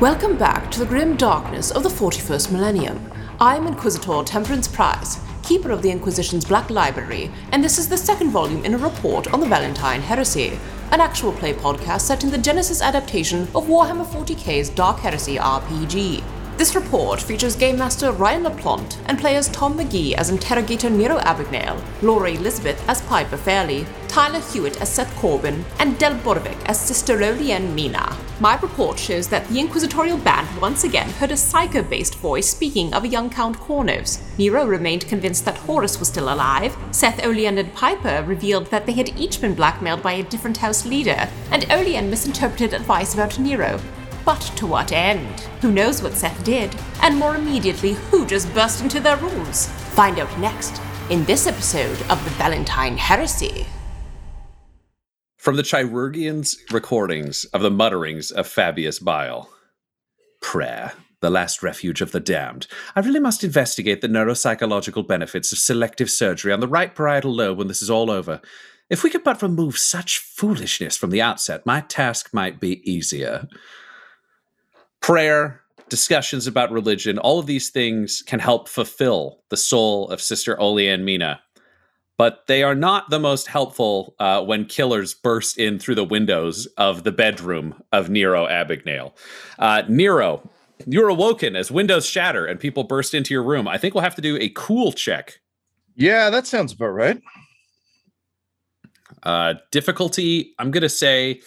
Welcome back to the grim darkness of the 41st millennium. I'm Inquisitor Temperance Price, keeper of the Inquisition's Black Library, and this is the second volume in a report on the Valentyne Heresy, an actual play podcast set in the Genesys adaptation of Warhammer 40k's Dark Heresy RPG. This report features Game Master Ryan LaPlante and players Tom McGee as Interrogator Nero Abagnale, Laura Elizabeth as Piper Fairley, Tyler Hewitt as Seth Corbin, and Del Borovic as Sister Olianne Mina. My report shows that the Inquisitorial Band once again heard a psyker based voice speaking of a young Count Kournos. Nero remained convinced that Horus was still alive. Seth, Olianne, and Piper revealed that they had each been blackmailed by a different house leader, and Olianne misinterpreted advice about Nero. But to what end? Who knows what Seth did? And more immediately, who just burst into their rooms? Find out next in this episode of the Valentyne Heresy. From the Chirurgians' recordings of the mutterings of Fabius Bile. Prayer, the last refuge of the damned. I really must investigate the neuropsychological benefits of selective surgery on the right parietal lobe when this is all over. If we could but remove such foolishness from the outset, my task might be easier. Prayer, discussions about religion, all of these things can help fulfill the soul of Sister Olianne Mina but they are not the most helpful uh, when killers burst in through the windows of the bedroom of Nero Abagnale. Uh, Nero, you're awoken as windows shatter and people burst into your room. I think we'll have to do a cool check. Yeah, that sounds about right. Uh, difficulty, I'm going to say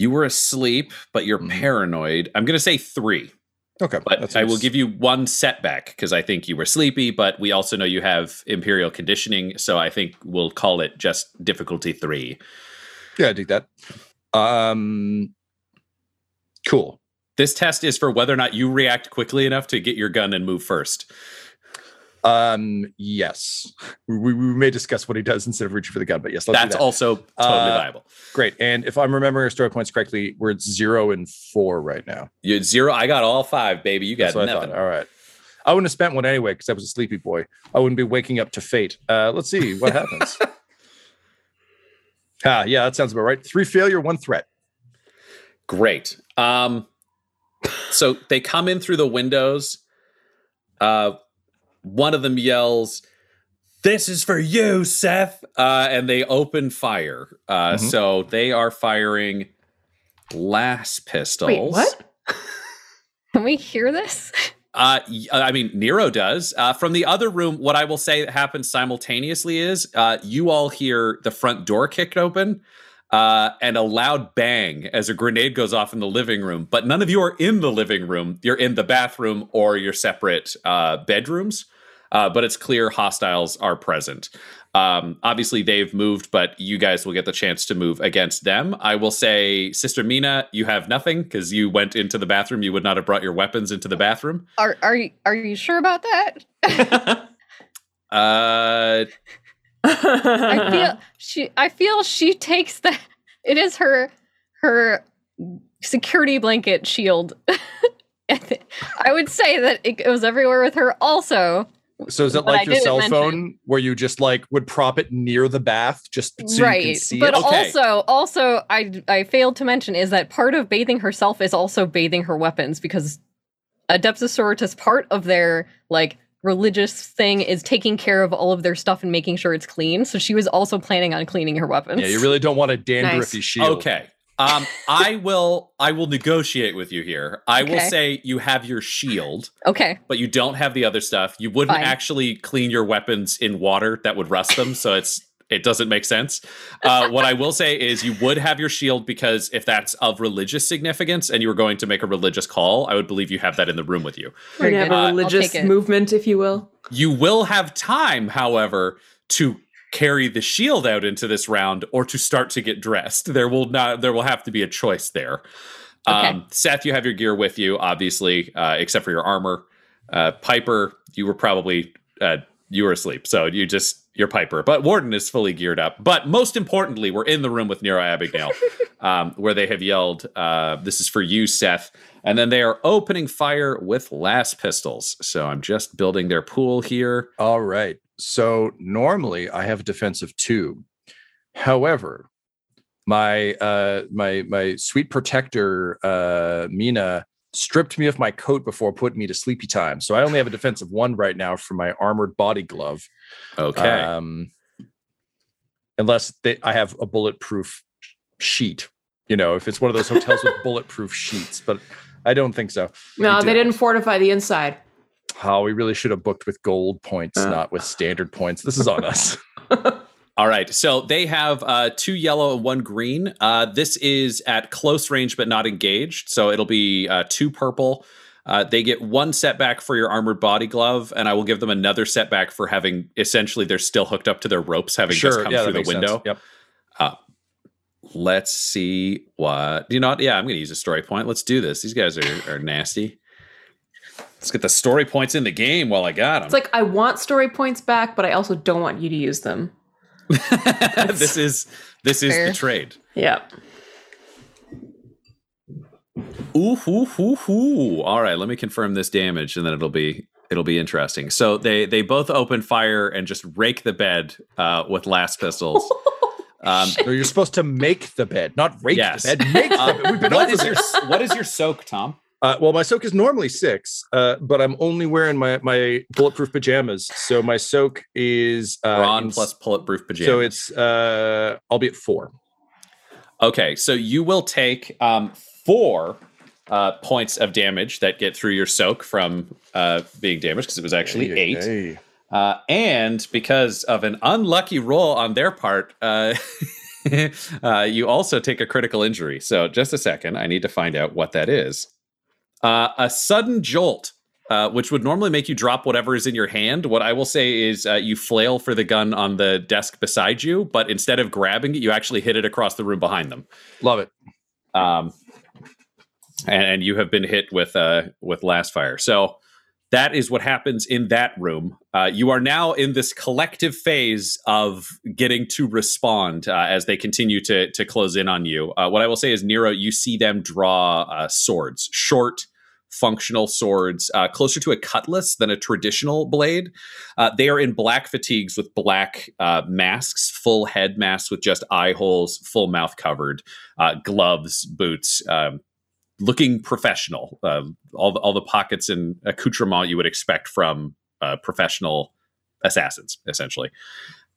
you were asleep, but you're mm-hmm. paranoid. I'm going to say three. Okay. But I will give you one setback because I think you were sleepy, but we also know you have imperial conditioning. So I think we'll call it just difficulty three. Yeah, I dig that. Um, cool. This test is for whether or not you react quickly enough to get your gun and move first. Um, yes, we, we, may discuss what he does instead of reaching for the gun, but yes, that's that. also totally uh, viable. Great, and if I'm remembering our story points correctly, we're at zero and four right now. You had zero. I got all five, baby. You got nothing. All right. I wouldn't have spent one anyway because I was a sleepy boy. I wouldn't be waking up to fate. Uh, let's see what happens. ah, yeah, that sounds about right. Three failure, one threat. Great. Um, so they come in through the windows. Uh, one of them yells, "This is for you, Seth!" Uh, and they open fire. Uh, mm-hmm. So they are firing las pistols. Wait, what? Can we hear this? Uh, uh, I mean, Nero does. Uh, from the other room, what I will say that happens simultaneously is uh, you all hear the front door kicked open uh, and a loud bang as a grenade goes off in the living room. But none of you are in the living room. You're in the bathroom or your separate uh, bedrooms. Uh, but it's clear hostiles are present. Um, obviously, they've moved, but you guys will get the chance to move against them. I will say, Sister Mina, you have nothing because you went into the bathroom. You would not have brought your weapons into the bathroom. Are are you are you sure about that? uh I feel she I feel she takes that it is her her security blanket shield. I would say that it goes everywhere with her also. So is it like your cell mention. phone where you just like would prop it near the bath just so right. you can see but it? okay. also, also I I failed to mention is that part of bathing herself is also bathing her weapons because Adeptus Sororitas part of their like religious thing is taking care of all of their stuff and making sure it's clean. So she was also planning on cleaning her weapons. Yeah, you really don't want a dandruffy nice. shield. Okay. Um, I will I will negotiate with you here. I okay. will say you have your shield. Okay. But you don't have the other stuff. You wouldn't Fine. actually clean your weapons in water that would rust them, so it's it doesn't make sense. Uh, what I will say is you would have your shield because if that's of religious significance and you were going to make a religious call, I would believe you have that in the room with you. We're have a religious movement, if you will. You will have time, however, to carry the shield out into this round or to start to get dressed. There will not there will have to be a choice there. Okay. Um, Seth, you have your gear with you, obviously, uh, except for your armor. Uh, Piper, you were probably uh, you were asleep, so you just your Piper. But Warden is fully geared up. But most importantly, we're in the room with Nero Abigail, um, where they have yelled, uh, "This is for you, Seth." And then they are opening fire with las pistols. So I'm just building their pool here. All right. So normally I have a defensive two. However, my uh my my sweet protector uh Mina stripped me of my coat before putting me to sleepy time. So I only have a defensive one right now for my armored body glove. Okay. Um unless they, I have a bulletproof sheet. You know, if it's one of those hotels with bulletproof sheets, but I don't think so. No, they didn't fortify the inside. How oh, we really should have booked with gold points, uh. not with standard points. This is on us. All right. So they have uh, two yellow and one green. Uh, this is at close range but not engaged. So it'll be uh, two purple. Uh, they get one setback for your armored body glove, and I will give them another setback for having essentially they're still hooked up to their ropes, having sure, just come yeah, through the window. Sense. Yep. Uh, let's see what you know. Yeah, I'm going to use a story point. Let's do this. These guys are, are nasty. Let's get the story points in the game while I got them. It's like I want story points back, but I also don't want you to use them. this is this is the trade. Yeah. Ooh, ooh, ooh, ooh. All right, let me confirm this damage, and then it'll be it'll be interesting. So they they both open fire and just rake the bed uh, with las pistols. Um, so you're supposed to make the bed, not rake yes. the bed. Make uh, the bed. We've been what is your what is your soak, Tom? Uh, well, my soak is normally six, uh, but I'm only wearing my my bulletproof pajamas. So my soak is uh, brawn plus bulletproof pajamas. So it's uh, I'll be at four. Okay, so you will take um, four uh, points of damage that get through your soak from uh, being damaged because it was actually hey, eight. Hey. Uh, and because of an unlucky roll on their part, uh, uh, you also take a critical injury. So, just a second, I need to find out what that is. Uh, a sudden jolt, uh, which would normally make you drop whatever is in your hand. What I will say is uh, you flail for the gun on the desk beside you, but instead of grabbing it, you actually hit it across the room behind them. Love it. Um, and, and you have been hit with uh, with las fire. So that is what happens in that room. Uh, you are now in this collective phase of getting to respond uh, as they continue to to close in on you. Uh, what I will say is, Nero, you see them draw uh, swords, short, functional swords, uh, closer to a cutlass than a traditional blade. Uh, they are in black fatigues with black masks, full head masks with just eye holes, full mouth covered, gloves, boots. Um, looking professional. Uh, all the, all the pockets and accoutrement you would expect from uh, professional assassins, essentially.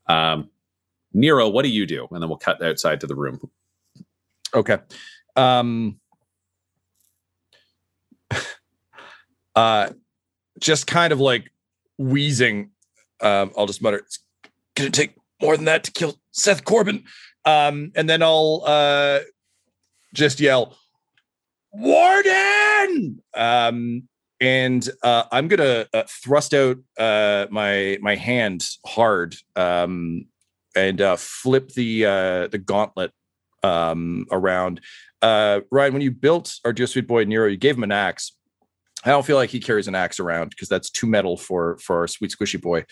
Um, Nero, what do you do? And then we'll cut outside to the room. Okay. Um, uh, just kind of like wheezing. Um, I'll just mutter, "It's gonna take more than that to kill Seth Corbin." Um, and then I'll uh, just yell, Warden. Um, and uh, I'm gonna uh, thrust out uh, my my hand hard um, and uh, flip the uh, the gauntlet um, around. Uh, Ryan, when you built our dear sweet boy Nero, you gave him an axe. I don't feel like he carries an axe around because that's too metal for for our sweet squishy boy.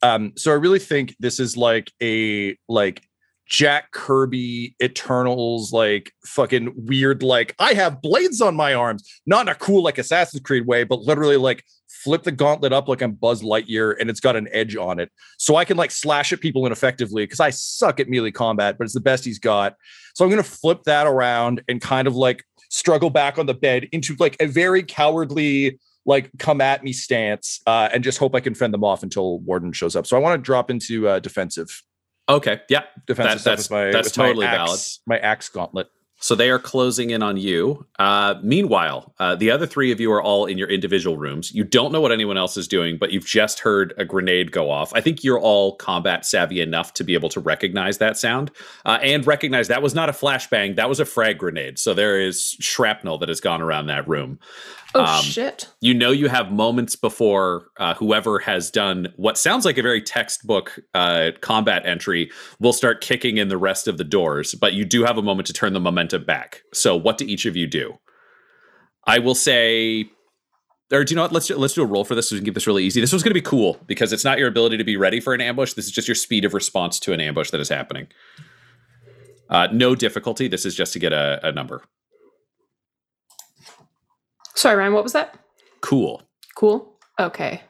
Um, so I really think this is like a like Jack Kirby Eternals, like fucking weird, like I have blades on my arms, not in a cool like Assassin's Creed way, but literally like flip the gauntlet up like I'm Buzz Lightyear and it's got an edge on it. So I can like slash at people ineffectively because I suck at melee combat, but it's the best he's got. So I'm gonna flip that around and kind of like struggle back on the bed into like a very cowardly like come at me stance uh, and just hope I can fend them off until Warden shows up. So I want to drop into uh, defensive. Okay. Yeah. Defensive that, that's my, that's totally my axe, valid. My axe gauntlet. So they are closing in on you. Uh, meanwhile, uh, the other three of you are all in your individual rooms. You don't know what anyone else is doing, but you've just heard a grenade go off. I think you're all combat savvy enough to be able to recognize that sound uh, and recognize that was not a flashbang, that was a frag grenade. So there is shrapnel that has gone around that room. Oh um, shit! You know you have moments before uh, whoever has done what sounds like a very textbook uh, combat entry will start kicking in the rest of the doors, but you do have a moment to turn the momentum back. So what do each of you do? I will say, or do you know what? Let's do, let's do a roll for this so we can keep this really easy. This was going to be cool because it's not your ability to be ready for an ambush. This is just your speed of response to an ambush that is happening. Uh, no difficulty. This is just to get a, a number. Sorry, Ryan, what was that? Cool. Cool. Okay.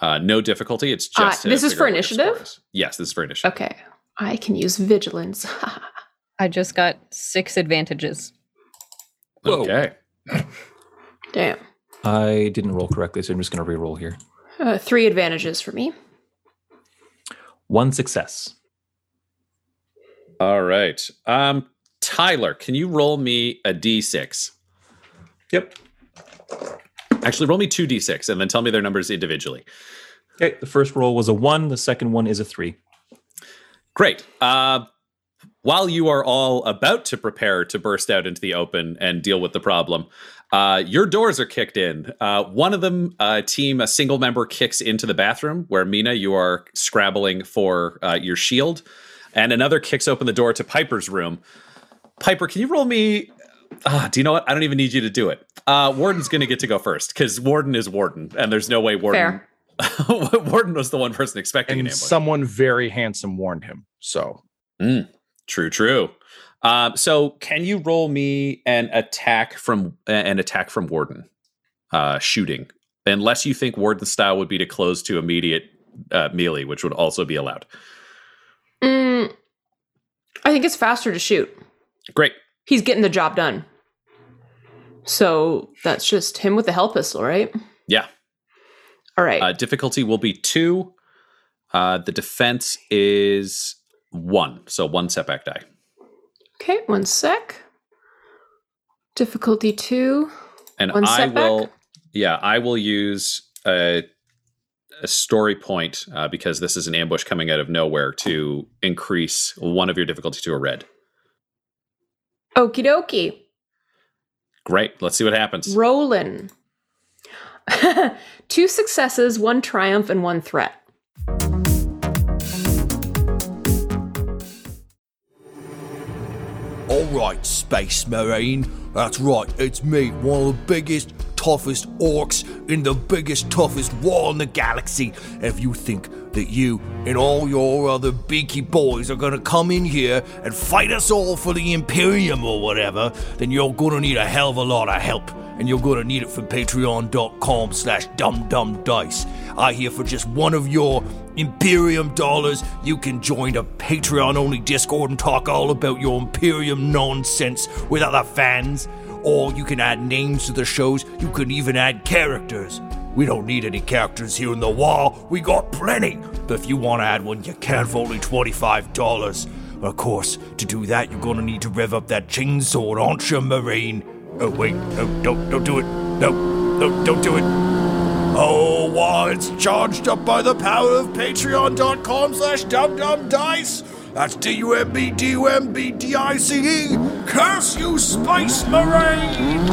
Uh, no difficulty. It's Uh, just to this is for out what your score initiative? Yes, this is for initiative. Okay. I can use vigilance. I just got six advantages. Whoa. Okay. Damn. I didn't roll correctly, so I'm just going to re-roll here. Uh, three advantages for me. One success. All right. Um, Tyler, can you roll me a d6? Yep. Actually, roll me two d6 and then tell me their numbers individually. Okay. The first roll was a one. The second one is a three. Great. Uh, while you are all about to prepare to burst out into the open and deal with the problem, uh, your doors are kicked in. Uh, one of them, uh, team, a single member kicks into the bathroom where Mina, you are scrabbling for uh, your shield, and another kicks open the door to Piper's room. Piper, can you roll me? Ah, do you know what? I don't even need you to do it. Uh, Warden's going to get to go first because Warden is Warden, and there's no way Warden. Fair. Warden was the one person expecting an And ambush. someone very handsome warned him. So Mm, true, true. Um, so, can you roll me an attack from an attack from Warden, uh, shooting? Unless you think Warden style would be to close to immediate uh, melee, which would also be allowed. Mm, I think it's faster to shoot. Great. He's getting the job done. So that's just him with the hell pistol, right? Yeah. All right. Uh, difficulty will be two. Uh, the defense is one, so one setback die. okay, one sec. Difficulty two. and One I setback? will, yeah, I will use a, a story point uh, because this is an ambush coming out of nowhere to increase one of your difficulty to a red. Okie dokie. Great, let's see what happens. Rolling. Two successes, one triumph, and one threat. Alright, Space Marine. That's right, it's me, one of the biggest, toughest orcs in the biggest, toughest war in the galaxy. If you think that you and all your other beaky boys are gonna come in here and fight us all for the Imperium or whatever, then you're gonna need a hell of a lot of help. And you're gonna need it from patreon.com slash dumbdumbdice. I hear for just one of your Imperium dollars, you can join a Patreon only Discord and talk all about your Imperium nonsense with other fans. Or you can add names to the shows, you can even add characters. We don't need any characters here in the wall, we got plenty. But if you want to add one, you can for only $25. Of course, to do that, you're gonna need to rev up that chainsaw, aren't you, Marine? Oh, wait, no, don't, don't do it. No, no, don't do it. Oh, wow, it's charged up by the power of patreon.com slash dumbdumbdice. That's D-U-M-B-D-U-M-B-D-I-C-E. Curse you, Space Marine!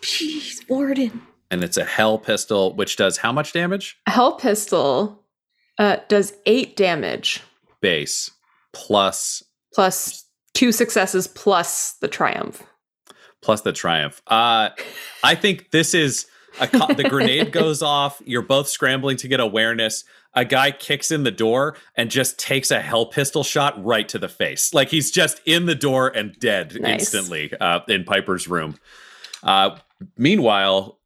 Jeez, Warden. And it's a hell pistol, which does how much damage? A hell pistol uh, does eight damage Base plus plus two successes plus the triumph. plus the triumph. Uh, I think this is a co- the grenade goes off. You're both scrambling to get awareness. A guy kicks in the door and just takes a hell pistol shot right to the face. Like he's just in the door and dead Nice. instantly uh, in Piper's room. Uh, meanwhile,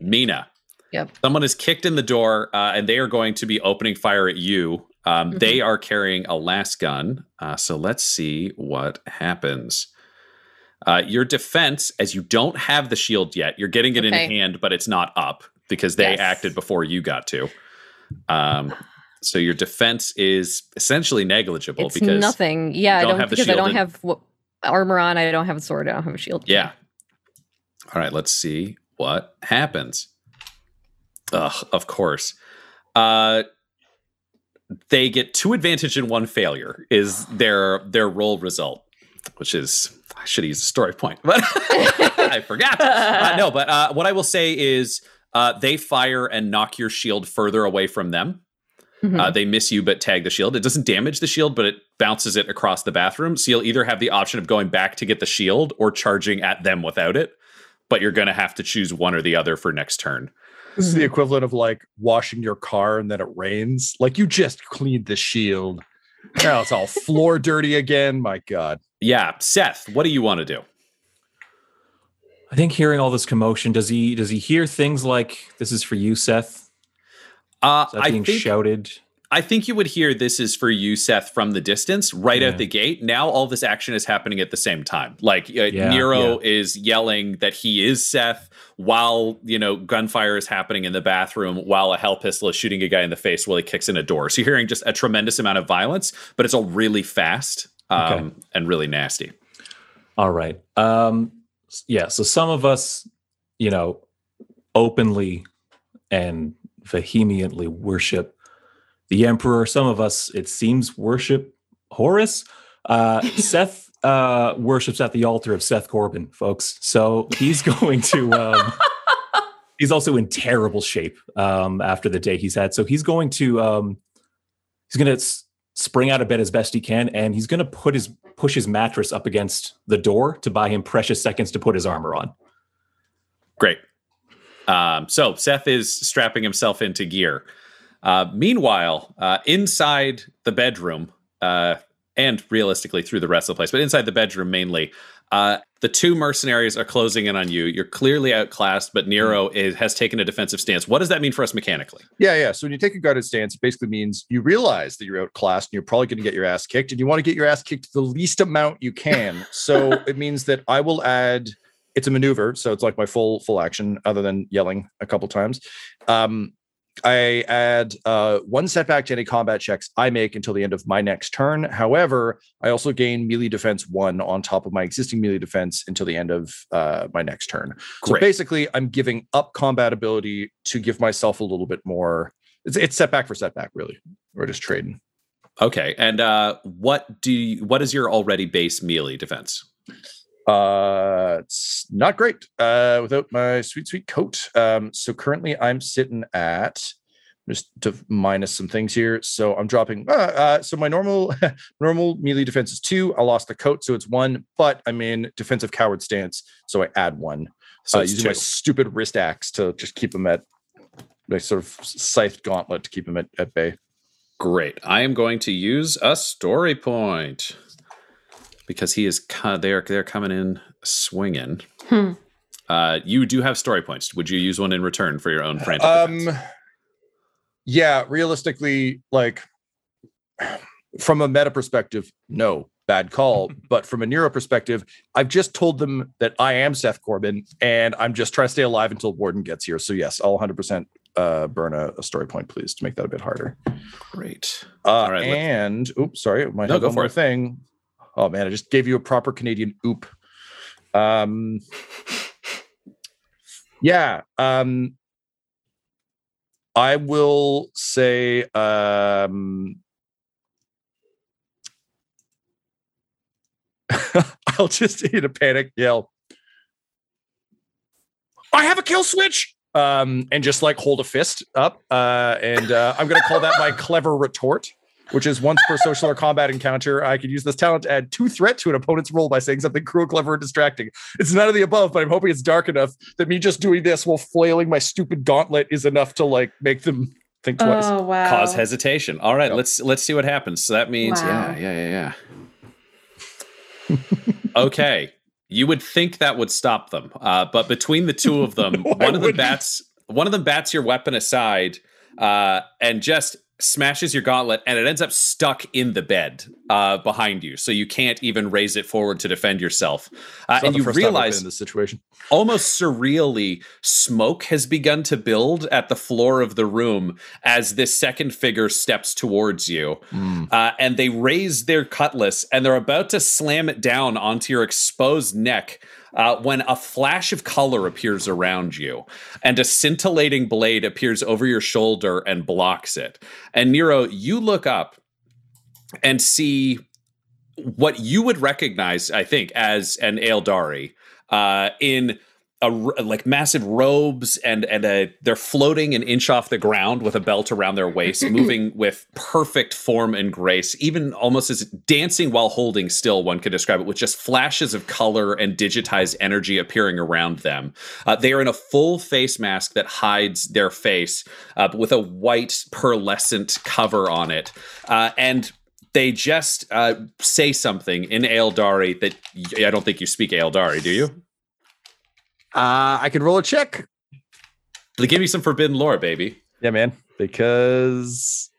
Mina. Yep. Someone is kicked in the door uh, and they are going to be opening fire at you. Um, They are carrying a lasgun. Uh, so let's see what happens. Uh, your defense, as you don't have the shield yet, you're getting it in hand, but it's not up because they Yes. acted before you got to. Um, so your defense is essentially negligible It's because nothing. Yeah, I don't don't because I don't have w- armor on. I don't have a sword. I don't have a shield. Yeah. All right, let's see what happens. Ugh, of course. Uh they get two advantage and one failure is their their roll result, which is I should use a story point, but I forgot. Uh, no, but uh, what I will say is uh, they fire and knock your shield further away from them. Uh, they miss you but tag the shield. It doesn't damage the shield, but it bounces it across the bathroom. So you'll either have the option of going back to get the shield or charging at them without it. But you're going to have to choose one or the other for next turn. This is the equivalent of like washing your car and then it rains. Like you just cleaned the shield. Now it's all floor dirty again. My God. Yeah, Seth, what do you want to do? I think hearing all this commotion, does he does he hear things like "This is for you, Seth"? Uh, Is that I being think shouted? I think you would hear this is for you, Seth, from the distance, right Yeah. out the gate. Now all this action is happening at the same time. Like uh, Yeah, Nero is yelling that he is Seth, while you know gunfire is happening in the bathroom, while a hell pistol is shooting a guy in the face while he kicks in a door. So you're hearing just a tremendous amount of violence, but it's all really fast um, Okay. and really nasty. All right. Um yeah, so some of us, you know, openly and vehemently worship the emperor. Some of us, it seems, worship Horus. Uh Seth uh worships at the altar of Seth Corbin, folks. So he's going to um he's also in terrible shape um after the day he's had. So he's going to um he's going to s- spring out of bed as best he can and he's going to put his push his mattress up against the door to buy him precious seconds to put his armor on Great. Um, so Seth is strapping himself into gear. Uh, meanwhile, uh, inside the bedroom, uh, and realistically through the rest of the place, but inside the bedroom mainly, uh, the two mercenaries are closing in on you. You're clearly outclassed, but Nero is, has taken a defensive stance. What does that mean for us mechanically? Yeah, yeah. So when you take a guarded stance, it basically means you realize that you're outclassed and you're probably going to get your ass kicked, and you want to get your ass kicked the least amount you can. so it means that I will add. It's a maneuver, so it's like my full full action, other than yelling a couple times. Um, I add uh, one setback to any combat checks I make until the end of my next turn. However, I also gain melee defense one on top of my existing melee defense until the end of uh, my next turn. So basically, I'm giving up combat ability to give myself a little bit more. It's, it's setback for setback, really. We're just trading. Okay, and uh, what do you, what is your already base melee defense? Uh, it's not great uh, without my sweet, sweet coat. Um, so currently, I'm sitting at just to minus some things here. So I'm dropping. Uh, uh, so my normal normal melee defense is two. I lost the coat, so it's one. But I'm in defensive coward stance, so I add one. So uh, using two. my stupid wrist axe to just keep him at my sort of scythe gauntlet to keep him at, at bay. Great. I am going to use a story point because he is they're they're coming in swinging. Hmm. Uh, you do have story points. Would you use one in return for your own frantic Um, defense? yeah, realistically, like from a meta perspective, no, bad call. but from a Nero perspective, I've just told them that I am Seth Corbin and I'm just trying to stay alive until Warden gets here. So yes, I'll 100% uh, burn a, a story point, please, to make that a bit harder. Great. Uh, All right, and oops, sorry, I might No, go one for more it. thing. Oh man, I just gave you a proper Canadian oop. Um, yeah. Um, I will say, um, I'll just in a panic yell. I have a kill switch. Um, and just like hold a fist up. Uh, and uh, I'm gonna call that my clever retort, which is once per social or combat encounter, I could use this talent to add two threat to an opponent's roll by saying something cruel, clever, or distracting. It's none of the above, but I'm hoping it's dark enough that me just doing this while flailing my stupid gauntlet is enough to like make them think twice. Oh wow. Cause hesitation. All right, Yep. let's let's see what happens. So that means Wow. yeah, yeah, yeah, yeah. okay. You would think that would stop them. Uh, but between the two of them, No, I one of them wouldn't. bats one of them bats your weapon aside uh, and just smashes your gauntlet and it ends up stuck in the bed uh, behind you. So you can't even raise it forward to defend yourself. Uh, and you realize in this situation. almost surreally, smoke has begun to build at the floor of the room as this second figure steps towards you. Uh, and they raise their cutlass and they're about to slam it down onto your exposed neck. Uh, when a flash of color appears around you and a scintillating blade appears over your shoulder and blocks it. And Nero, you look up and see what you would recognize, I think, as an Aeldari uh, in a like massive robes and and a, they're floating an inch off the ground with a belt around their waist, moving with perfect form and grace, even almost as dancing while holding still. One could describe it with just flashes of color and digitized energy appearing around them. Uh, they are in a full face mask that hides their face, uh, with a white pearlescent cover on it, uh, and they just uh, say something in Aeldari that I don't think you speak Aeldari, do you? Uh, I can roll a check. They give me some forbidden lore, baby. Yeah, man. Because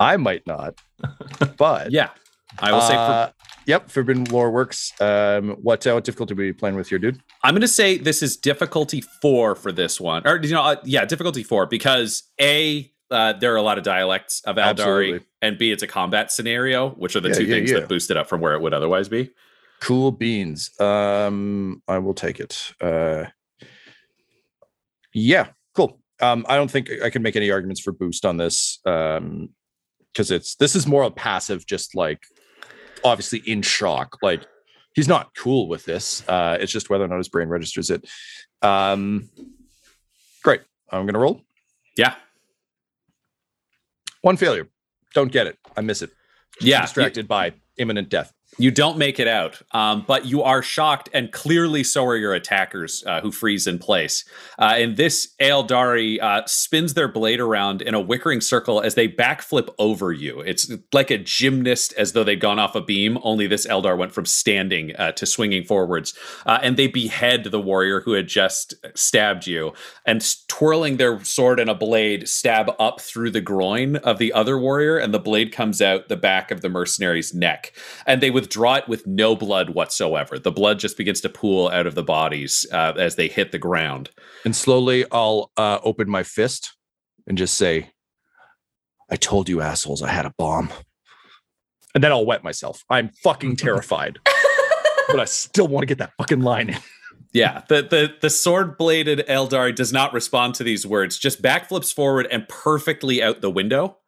I might not. But Yeah, I will say. For, uh, yep, Forbidden Lore works. Um, what uh, what difficulty are you playing with here, dude? I'm going to say this is difficulty four for this one, or you know, uh, yeah, difficulty four because a uh, there are a lot of dialects of Aeldari, Absolutely. and b it's a combat scenario, which are the Yeah, two yeah, things yeah. that boost it up from where it would otherwise be. Cool beans. Um, I will take it. Uh, yeah, cool. Um, I don't think I can make any arguments for boost on this. Um, because it's this is more a passive, just like obviously in shock. Like he's not cool with this. Uh, it's just whether or not his brain registers it. Um, great. I'm gonna roll Yeah, one failure. Don't get it. I miss it. yeah. Distracted by imminent death. You don't make it out, um, but you are shocked, and clearly so are your attackers uh, who freeze in place. Uh, and this Aeldari uh, spins their blade around in a wickering circle as they backflip over you. It's like a gymnast as though they'd gone off a beam, only this Eldar went from standing uh, to swinging forwards. Uh, and they behead the warrior who had just stabbed you, and twirling their sword and a blade, stab up through the groin of the other warrior, and the blade comes out the back of the mercenary's neck. And they withdraw it with no blood whatsoever. The blood just begins to pool out of the bodies uh, as they hit the ground. And slowly I'll uh, open my fist and just say, I told you assholes I had a bomb. And then I'll wet myself. I'm fucking terrified. but I still want to get that fucking line in. Yeah, the the the sword bladed Eldar does not respond to these words. Just backflips forward and perfectly out the window.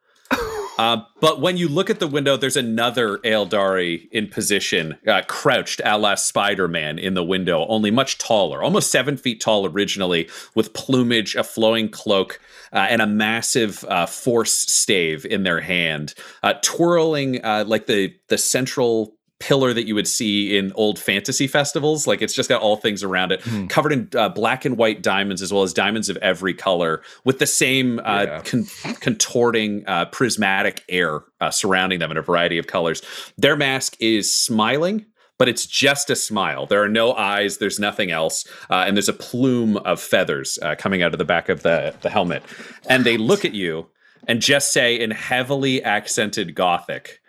Uh, but when you look at the window, there's another Eldari in position, uh, crouched a la Spider Man in the window, only much taller, almost seven feet tall originally, with plumage, a flowing cloak, uh, and a massive uh, force stave in their hand, uh, twirling uh, like the the central pillar that you would see in old fantasy festivals. Like it's just got all things around it, Hmm. covered in uh, black and white diamonds, as well as diamonds of every color, with the same uh, Yeah. con- contorting uh, prismatic air uh, surrounding them in a variety of colors. Their mask is smiling. But it's just a smile. There are no eyes. There's nothing else, uh, and there's a plume of feathers uh, coming out of the back of the the helmet. And they look at you and just say in heavily accented Gothic,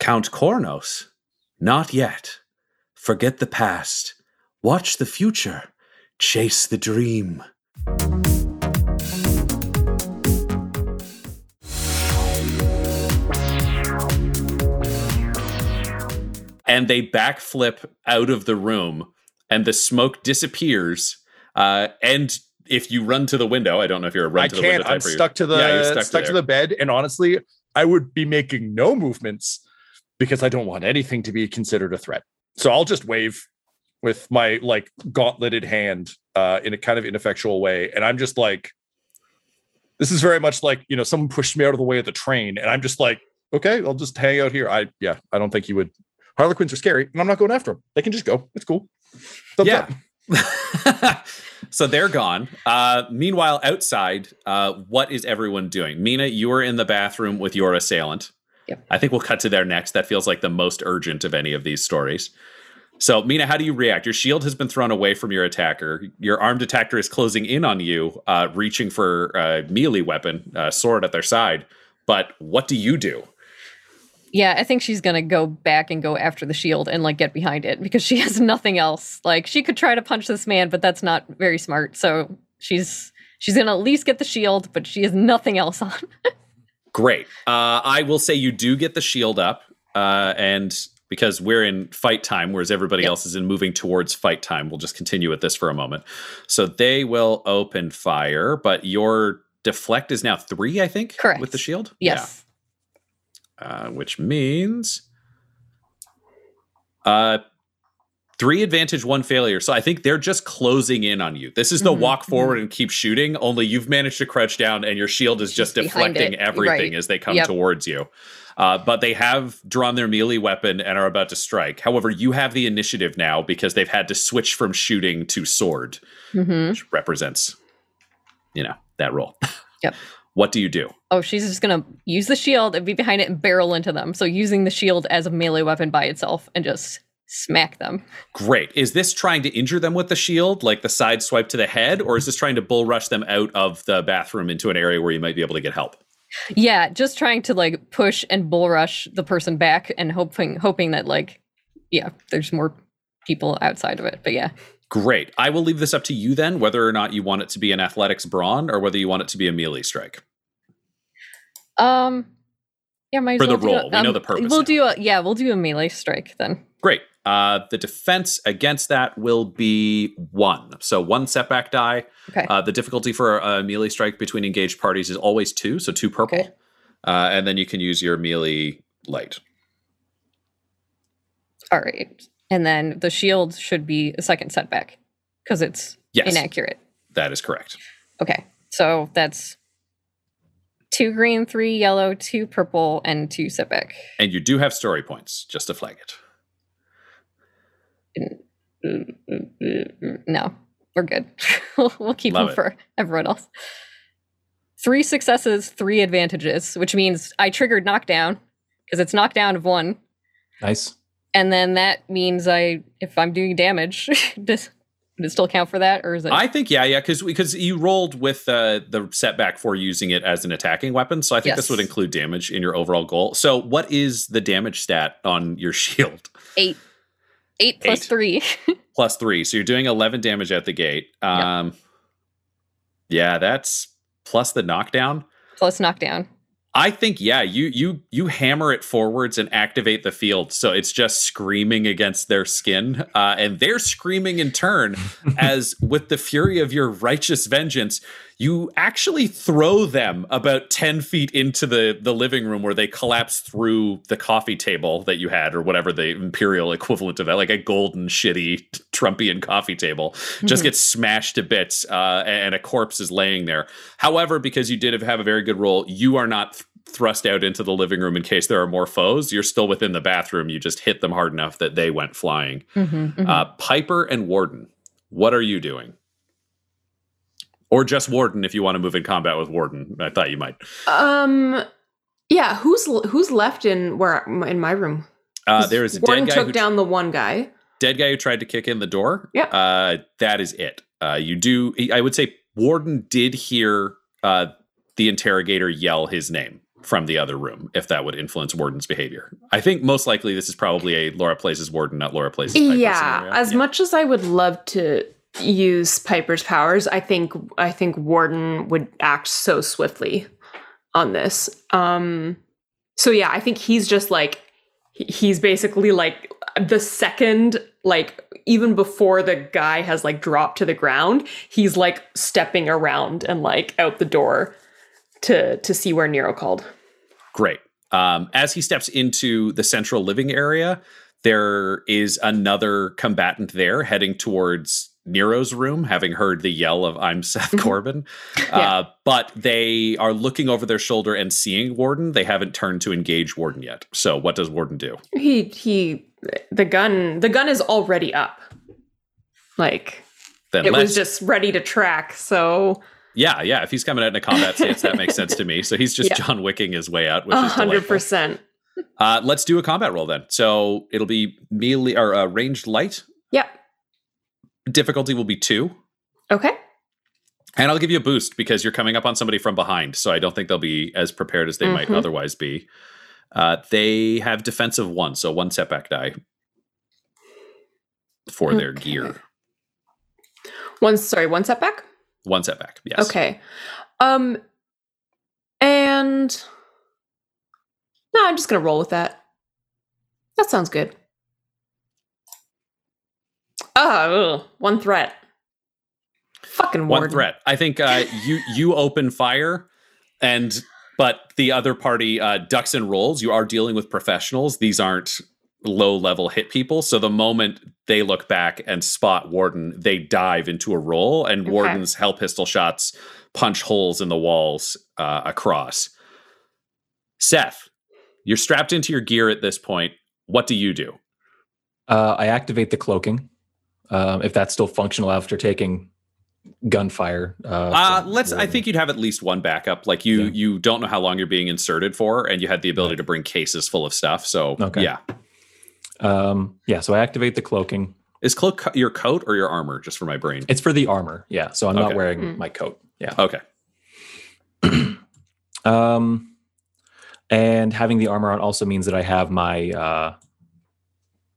Count Kournos, not yet. Forget the past. Watch the future. Chase the dream. And they backflip out of the room, and the smoke disappears. Uh, and if you run to the window, I don't know if you're a run I to the can't. window type I'm stuck to the Yeah, you're stuck, to, the bed. And honestly, I would be making no movements because I don't want anything to be considered a threat. So I'll just wave with my like gauntleted hand uh in a kind of ineffectual way. And I'm just like, this is very much like, you know, someone pushed me out of the way of the train. And I'm just like, okay, I'll just hang out here. I yeah, I don't think he would. Harlequins are scary, and I'm not going after them. They can just go. It's cool. Thumbs Yeah. so they're gone. Uh, meanwhile, outside, uh, what is everyone doing? Mina, you are in the bathroom with your assailant. Yep. I think we'll cut to there next. That feels like the most urgent of any of these stories. So, Mina, how do you react? Your shield has been thrown away from your attacker. Your armed attacker is closing in on you, uh, reaching for a melee weapon, uh, sword at their side. But what do you do? Yeah, I think she's gonna go back and go after the shield and like get behind it because she has nothing else. Like she could try to punch this man, but that's not very smart. So she's she's gonna at least get the shield, but she has nothing else on. Great. Uh, I will say you do get the shield up, uh, and because we're in fight time, whereas everybody Yep. else is in moving towards fight time, we'll just continue with this for a moment. So they will open fire, but your deflect is now three, I think, Correct. with the shield. yes. Yeah. Uh, which means uh, Three advantage, one failure. So I think they're just closing in on you. This is the Mhm, walk forward and keep shooting, only you've managed to crouch down and your shield is just Just deflecting everything Right. as they come Yep. towards you. Uh, but they have drawn their melee weapon and are about to strike. However, you have the initiative now because they've had to switch from shooting to sword, hmm which represents, you know, that role. Yep. What do you do? Oh, she's just gonna use the shield and be behind it and barrel into them. So using the shield as a melee weapon by itself and just smack them. Great. Is this trying to injure them with the shield, like the side swipe to the head, or is this trying to bull rush them out of the bathroom into an area where you might be able to get help? Yeah, just trying to like push and bull rush the person back and hoping hoping that like yeah, there's more people outside of it. But yeah. Great. I will leave this up to you then, whether or not you want it to be an athletics brawn or whether you want it to be a melee strike. Um yeah, as For the well do a- roll. We know um, the purpose We'll now. do a yeah, we'll do a melee strike then. Great. Uh, the defense against that will be one. So one setback die. Okay. Uh, the difficulty for a melee strike between engaged parties is always two, so two purple. Okay. Uh, and then you can use your melee light. All right. And then the shield should be a second setback because it's Yes, inaccurate. that is correct. Okay. So that's two green, three yellow, two purple, and two setback. And you do have story points, just to flag it. No, we're good. we'll, we'll keep Love them it. for everyone else. Three successes, three advantages, which means I triggered knockdown because it's knockdown of one. Nice. And then that means I, if I'm doing damage, does, does it still count for that? Or is it? I think yeah, yeah, because because you rolled with uh, the setback for using it as an attacking weapon, so I think this would include damage in your overall goal. So, what is the damage stat on your shield? eight. Eight plus Eight. three. Plus three, so you're doing eleven damage at the gate. Um, yeah, that's plus the knockdown. plus knockdown. I think yeah, you you you hammer it forwards and activate the field, so it's just screaming against their skin, uh, and they're screaming in turn as with the fury of your righteous vengeance, you actually throw them about ten feet into the the living room where they collapse through the coffee table that you had, or whatever the imperial equivalent of that, like a golden shitty Trumpian coffee table, just Mhm. gets smashed to bits, uh, and a corpse is laying there. However, because you did have a very good roll, you are not th- thrust out into the living room in case there are more foes. You're still within the bathroom. You just hit them hard enough that they went flying. Mhm, mhm. Uh, Piper and Warden, what are you doing? Or just Warden if you want to move in combat with Warden. I thought you might. Um, yeah. Who's who's left in where in my room? Uh, there is a Warden dead guy, took who, down the one guy. dead guy who tried to kick in the door. Yeah. Uh, that is it. Uh, you do. I would say Warden did hear uh, the interrogator yell his name from the other room. If that would influence Warden's behavior, I think most likely this is probably a Laura plays as Warden, not Laura plays as Piper yeah. scenario. As Yeah. much as I would love to use Piper's powers, I think I think Warden would act so swiftly on this. Um so yeah, I think he's just like he's basically like the second like even before the guy has like dropped to the ground, he's like stepping around and like out the door to to see where Nero called. Great. Um, as he steps into the central living area, there is another combatant there heading towards Nero's room, having heard the yell of "I'm Seth Mhm. Corbin." Uh, but they are looking over their shoulder and seeing Warden. They haven't turned to engage Warden yet. So, what does Warden do? He he the gun the gun is already up. Like Then it was just ready to track. So yeah, yeah. If he's coming out in a combat stance, that makes sense to me. So he's just Yeah. John Wicking his way out, which a is hundred percent. Uh, let's do a combat roll then. So it'll be melee or uh, ranged light. Yep. Difficulty will be two. Okay. And I'll give you a boost because you're coming up on somebody from behind. So I don't think they'll be as prepared as they might Mhm. otherwise be. Uh, they have defensive one, so one setback die for their gear. One sorry, one setback? One setback, yes. Okay. Um and no, I'm just gonna roll with that. That sounds good. Oh, ugh, one threat. Fucking Warden. One threat. I think uh, you you open fire, and but the other party uh, ducks and rolls. You are dealing with professionals. These aren't low level hit people. So the moment they look back and spot Warden, they dive into a roll, and Okay. Warden's hell pistol shots punch holes in the walls uh, across. Seth, you're strapped into your gear at this point. What do you do? Uh, I activate the cloaking. Um, if that's still functional after taking gunfire. Uh, Uh, let's. I think you'd have at least one backup. Like you, Yeah. you don't know how long you're being inserted for, and you had the ability to bring cases full of stuff. So Okay. yeah, Um, yeah, so I activate the cloaking. is cloak co- your coat or your armor? Just for my brain. It's for the armor. Yeah, so I'm not wearing Mm. my coat. Yeah. Okay. Um, and having the armor on also means that I have my uh,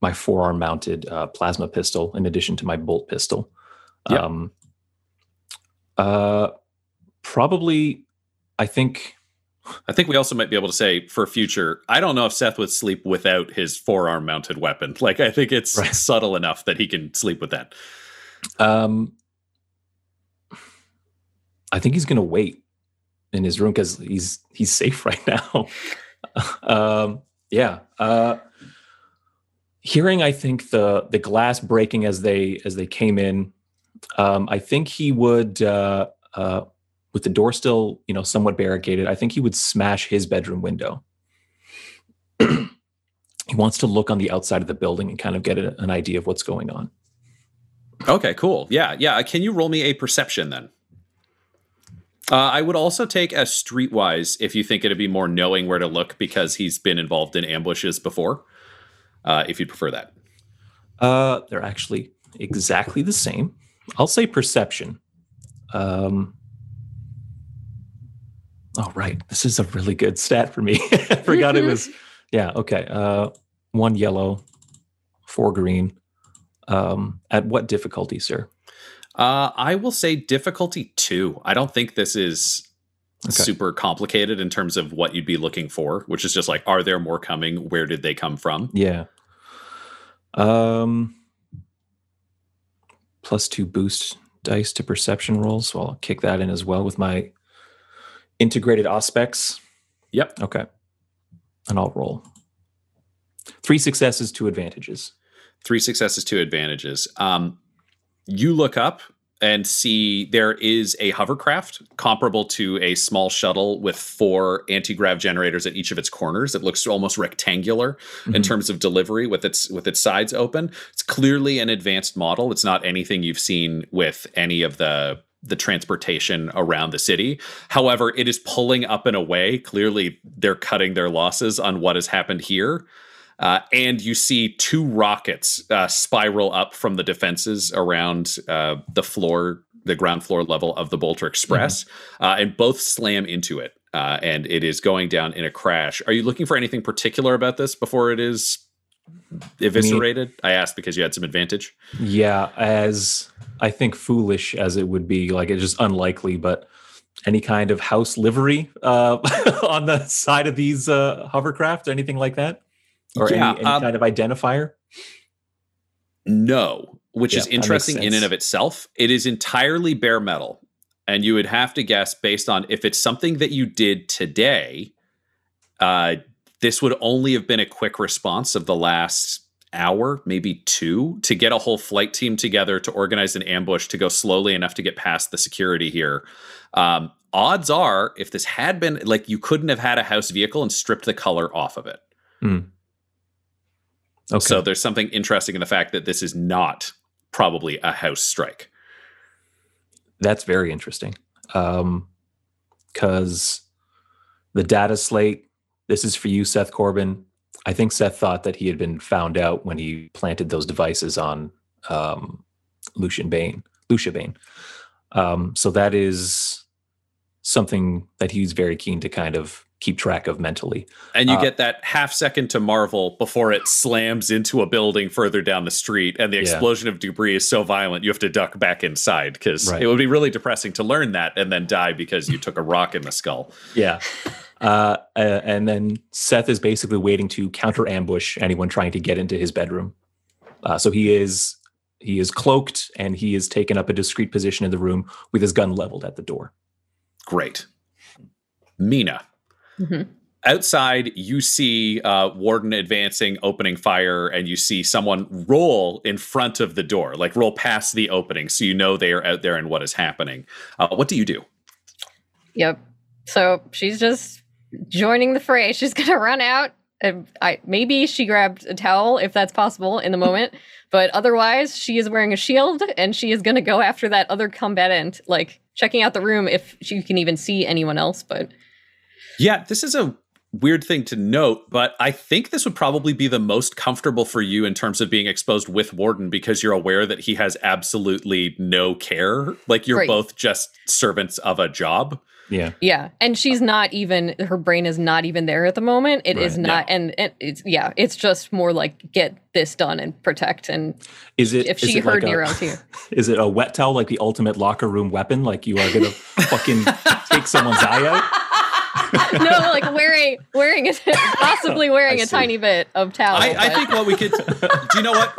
my forearm mounted uh, plasma pistol in addition to my bolt pistol. Yep. Um, uh, probably, I think. I think we also might be able to say for future. I don't know if Seth would sleep without his forearm mounted weapon. Like I think it's Right. subtle enough that he can sleep with that. Um, I think he's gonna wait in his room because he's he's safe right now. um, yeah. Uh, hearing, I think the the glass breaking as they as they came in. Um, I think he would, uh, uh, with the door still, you know, somewhat barricaded. I think he would smash his bedroom window. he wants to look on the outside of the building and kind of get an idea of what's going on. Okay, cool. Yeah, yeah. Can you roll me a perception then? Uh, I would also take a streetwise if you think it'd be more knowing where to look because he's been involved in ambushes before. Uh, if you'd prefer that. Uh, they're actually exactly the same. I'll say perception. Um, oh, right. This is a really good stat for me. I forgot it was. Yeah. Okay. Uh, one yellow, four green. Um, at what difficulty, sir? Uh, I will say difficulty two. I don't think this is Okay. super complicated in terms of what you'd be looking for, which is just like, are there more coming? Where did they come from? Yeah. Um, plus two boost dice to perception rolls. So I'll kick that in as well with my integrated aspects. Yep. Okay. And I'll roll. Three successes, two advantages. Three successes, two advantages. Um, you look up and see there is a hovercraft comparable to a small shuttle with four anti-grav generators at each of its corners. It looks almost rectangular in Mhm. terms of delivery with its with its sides open. It's clearly an advanced model. It's not anything you've seen with any of the the transportation around the city. However, it is pulling up and away. Clearly, they're cutting their losses on what has happened here. Uh, and you see two rockets uh, spiral up from the defenses around uh, the floor, the ground floor level of the Bolter Express, uh, and both slam into it. Uh, and it is going down in a crash. Are you looking for anything particular about this before it is eviscerated? I asked because you had some advantage. Yeah, as I think foolish as it would be, like it's just unlikely, but any kind of house livery uh, on the side of these uh, hovercraft, anything like that? Or Yeah, any, any um, kind of identifier? No, which Yeah, is interesting in and of itself. It is entirely bare metal. And you would have to guess based on if it's something that you did today, uh, this would only have been a quick response of the last hour, maybe two, to get a whole flight team together to organize an ambush to go slowly enough to get past the security here. Um, odds are, if this had been like you couldn't have had a house vehicle and stripped the color off of it. Okay. So there's something interesting in the fact that this is not probably a house strike. That's very interesting. Um, because the data slate, this is for you, Seth Corbin. I think Seth thought that he had been found out when he planted those devices on um, Lucian Bain, Lucia Bain. Um, so that is something that he's very keen to kind of keep track of mentally. And you Uh, get that half second to marvel before it slams into a building further down the street, and the Yeah. explosion of debris is so violent you have to duck back inside because Right. it would be really depressing to learn that and then die because you took a rock in the skull. Yeah. Uh, uh, and then Seth is basically waiting to counter ambush anyone trying to get into his bedroom. Uh, so he is he is cloaked and he is taken up a discreet position in the room with his gun leveled at the door. Great. Mina, Mhm. outside, you see uh, Warden advancing, opening fire, and you see someone roll in front of the door, like roll past the opening, so you know they are out there and what is happening. Uh, what do you do? Yep. So she's just joining the fray. She's gonna run out. And I maybe she grabbed a towel if that's possible in the moment, but otherwise she is wearing a shield and she is gonna go after that other combatant, like checking out the room if she can even see anyone else. But Yeah, this is a weird thing to note, but I think this would probably be the most comfortable for you in terms of being exposed with Warden because you're aware that he has absolutely no care. Like you're Right. both just servants of a job. Yeah. yeah, and she's not even her brain is not even there at the moment. It is Right. not, and it, it's yeah, it's just more like get this done and protect. And Is it if is she it heard like a- Nero too, Is it a wet towel like the ultimate locker room weapon? Like you are gonna fucking take someone's eye out? no, like wearing wearing a, possibly wearing I a see. tiny bit of towel. I, I think what we could do you know what?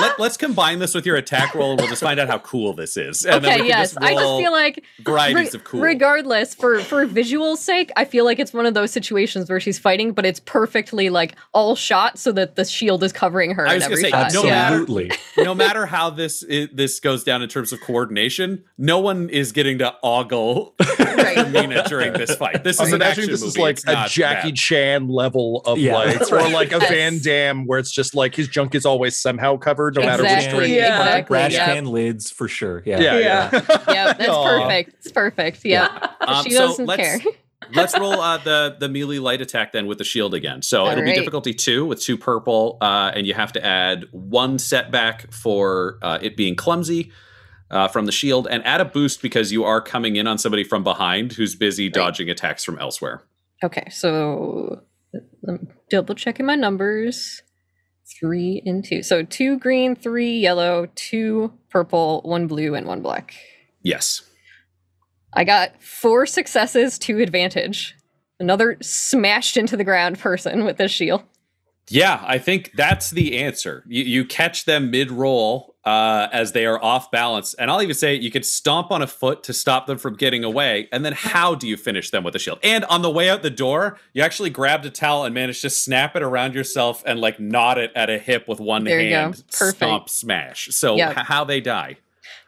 Let, let's combine this with your attack roll and we'll just find out how cool this is. And then okay, we yes. just I just feel like varieties re- of cool. regardless, for for visual sake, I feel like it's one of those situations where she's fighting, but it's perfectly like all shot so that the shield is covering her I was gonna say, shot. no yeah. matter- Absolutely. no matter how this i this goes down in terms of coordination, no one is getting to ogle Right. Mina during this fight. This is an imagining action this is like It's a Jackie bad. Chan level of Yeah, like, that's or like a Yes. Van Damme where it's just like his junk is always somehow covered, no matter which Exactly. direction. Yeah. Exactly. Brash yeah. can lids for sure. Yeah. Yeah, Yeah. yeah. yeah, that's Aw. perfect. It's perfect. Yeah. Um, she doesn't let's- care. Let's roll uh, the the melee light attack then with the shield again. So it'll be difficulty two with two purple, uh, and you have to add one setback for uh, it being clumsy. Uh, from the shield and add a boost because you are coming in on somebody from behind who's busy dodging attacks from elsewhere. Okay, so I'm double checking my numbers. Three and two. So two green, three yellow, two purple, one blue, and one black. Yes. I got four successes, two advantage. Another smashed into the ground person with this shield. Yeah, I think that's the answer. You, you catch them mid roll uh, as they are off balance. And I'll even say you could stomp on a foot to stop them from getting away. And then how do you finish them with a shield? And on the way out the door, you actually grabbed a towel and managed to snap it around yourself and like knot it at a hip with one There you go. hand. Perfect. Stomp smash. So Yeah. h- how they die.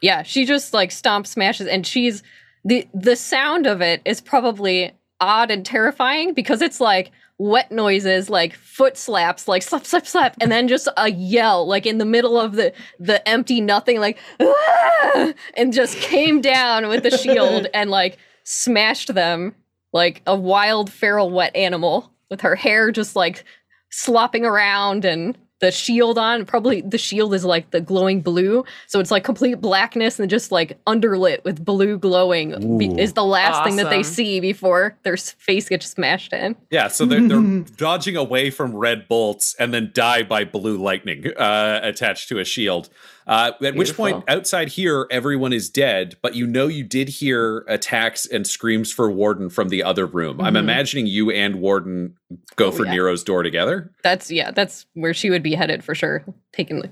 Yeah, she just like stomp smashes and she's the the sound of it is probably odd and terrifying because it's like wet noises like foot slaps like slap slap slap and then just a yell like in the middle of the the empty nothing like "Ah!" and just came down with the shield and like smashed them like a wild feral wet animal with her hair just like slopping around and the shield on probably the shield is like the glowing blue. So it's like complete blackness and just like underlit with blue glowing be- is the last thing that they see before their face gets smashed in. Yeah, so they're, they're dodging away from red bolts and then die by blue lightning uh, attached to a shield. Uh, at which point, outside here, everyone is dead, but you know you did hear attacks and screams for Warden from the other room. I'm Mhm. imagining you and Warden go Oh, for yeah. Nero's door together. that's yeah that's where she would be headed for sure taking the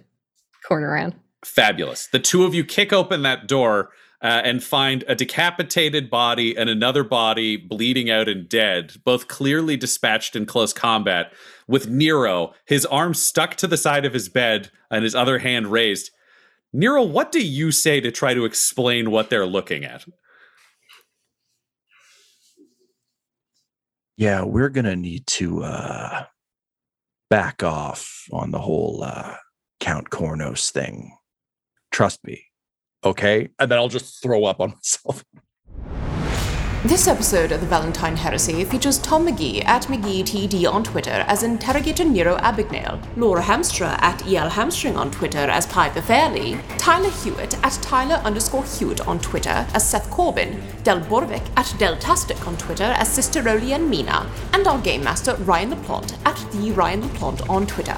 corner around Fabulous. The two of you kick open that door. Uh, and find a decapitated body and another body bleeding out and dead, both clearly dispatched in close combat, with Nero, his arm stuck to the side of his bed and his other hand raised. Nero, what do you say to try to explain what they're looking at? yeah, we're gonna need to uh back off on the whole uh Count Kournos thing. Trust me. Okay? And then I'll just throw up on myself. This episode of the Valentyne Heresy features Tom McGee at McGeeTD on Twitter as Interrogator Nero Abagnale, Laura Hamstra at EL Hamstring on Twitter as Piper Fairley, Tyler Hewitt at Tyler underscore Hewitt on Twitter as Seth Corbin, Del Borovic at Deltastic on Twitter as Sister Rowley and Mina, and our Game Master Ryan LaPlante at the Ryan LaPlante on Twitter.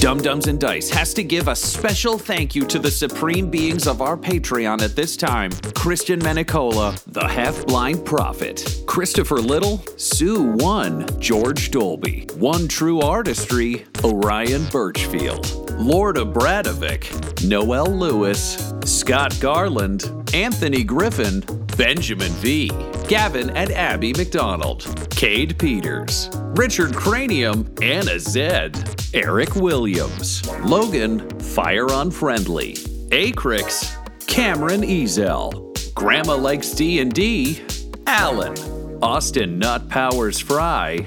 Dumb-Dumbs and Dice has to give a special thank you to the supreme beings of our Patreon at this time. Christian Menicola, the half blind prophet, Christopher Little, Sue One, George Dolby, One True Artistry, Orion Birchfield, Lord Abradovic, Noel Lewis, Scott Garland, Anthony Griffin, Benjamin V, Gavin and Abby McDonald, Cade Peters, Richard Cranium, Anna Zed, Eric Williams, Logan Fire Unfriendly, Acrix, Cameron Ezel, Grandma Likes D&D, Alan, Austin Nut Powers Fry,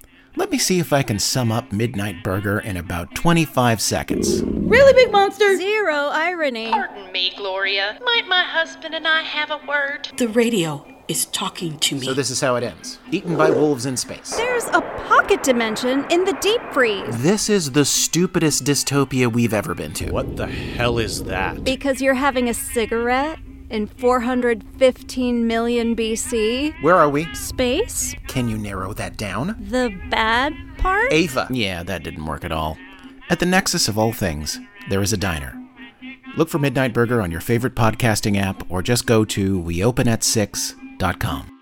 Let me see if I can sum up Midnight Burger in about 25 seconds. Really big monster! Zero irony. Pardon me, Gloria. Might my husband and I have a word? The radio is talking to me. So this is how it ends. Eaten by wolves in space. There's a pocket dimension in the deep freeze. This is the stupidest dystopia we've ever been to. What the hell is that? Because you're having a cigarette in 415 million BC. Where are we? Space? Can you narrow that down? The bad part? Ava. Yeah, that didn't work at all. At the nexus of all things, there is a diner. Look for Midnight Burger on your favorite podcasting app or just go to weopenat6.com.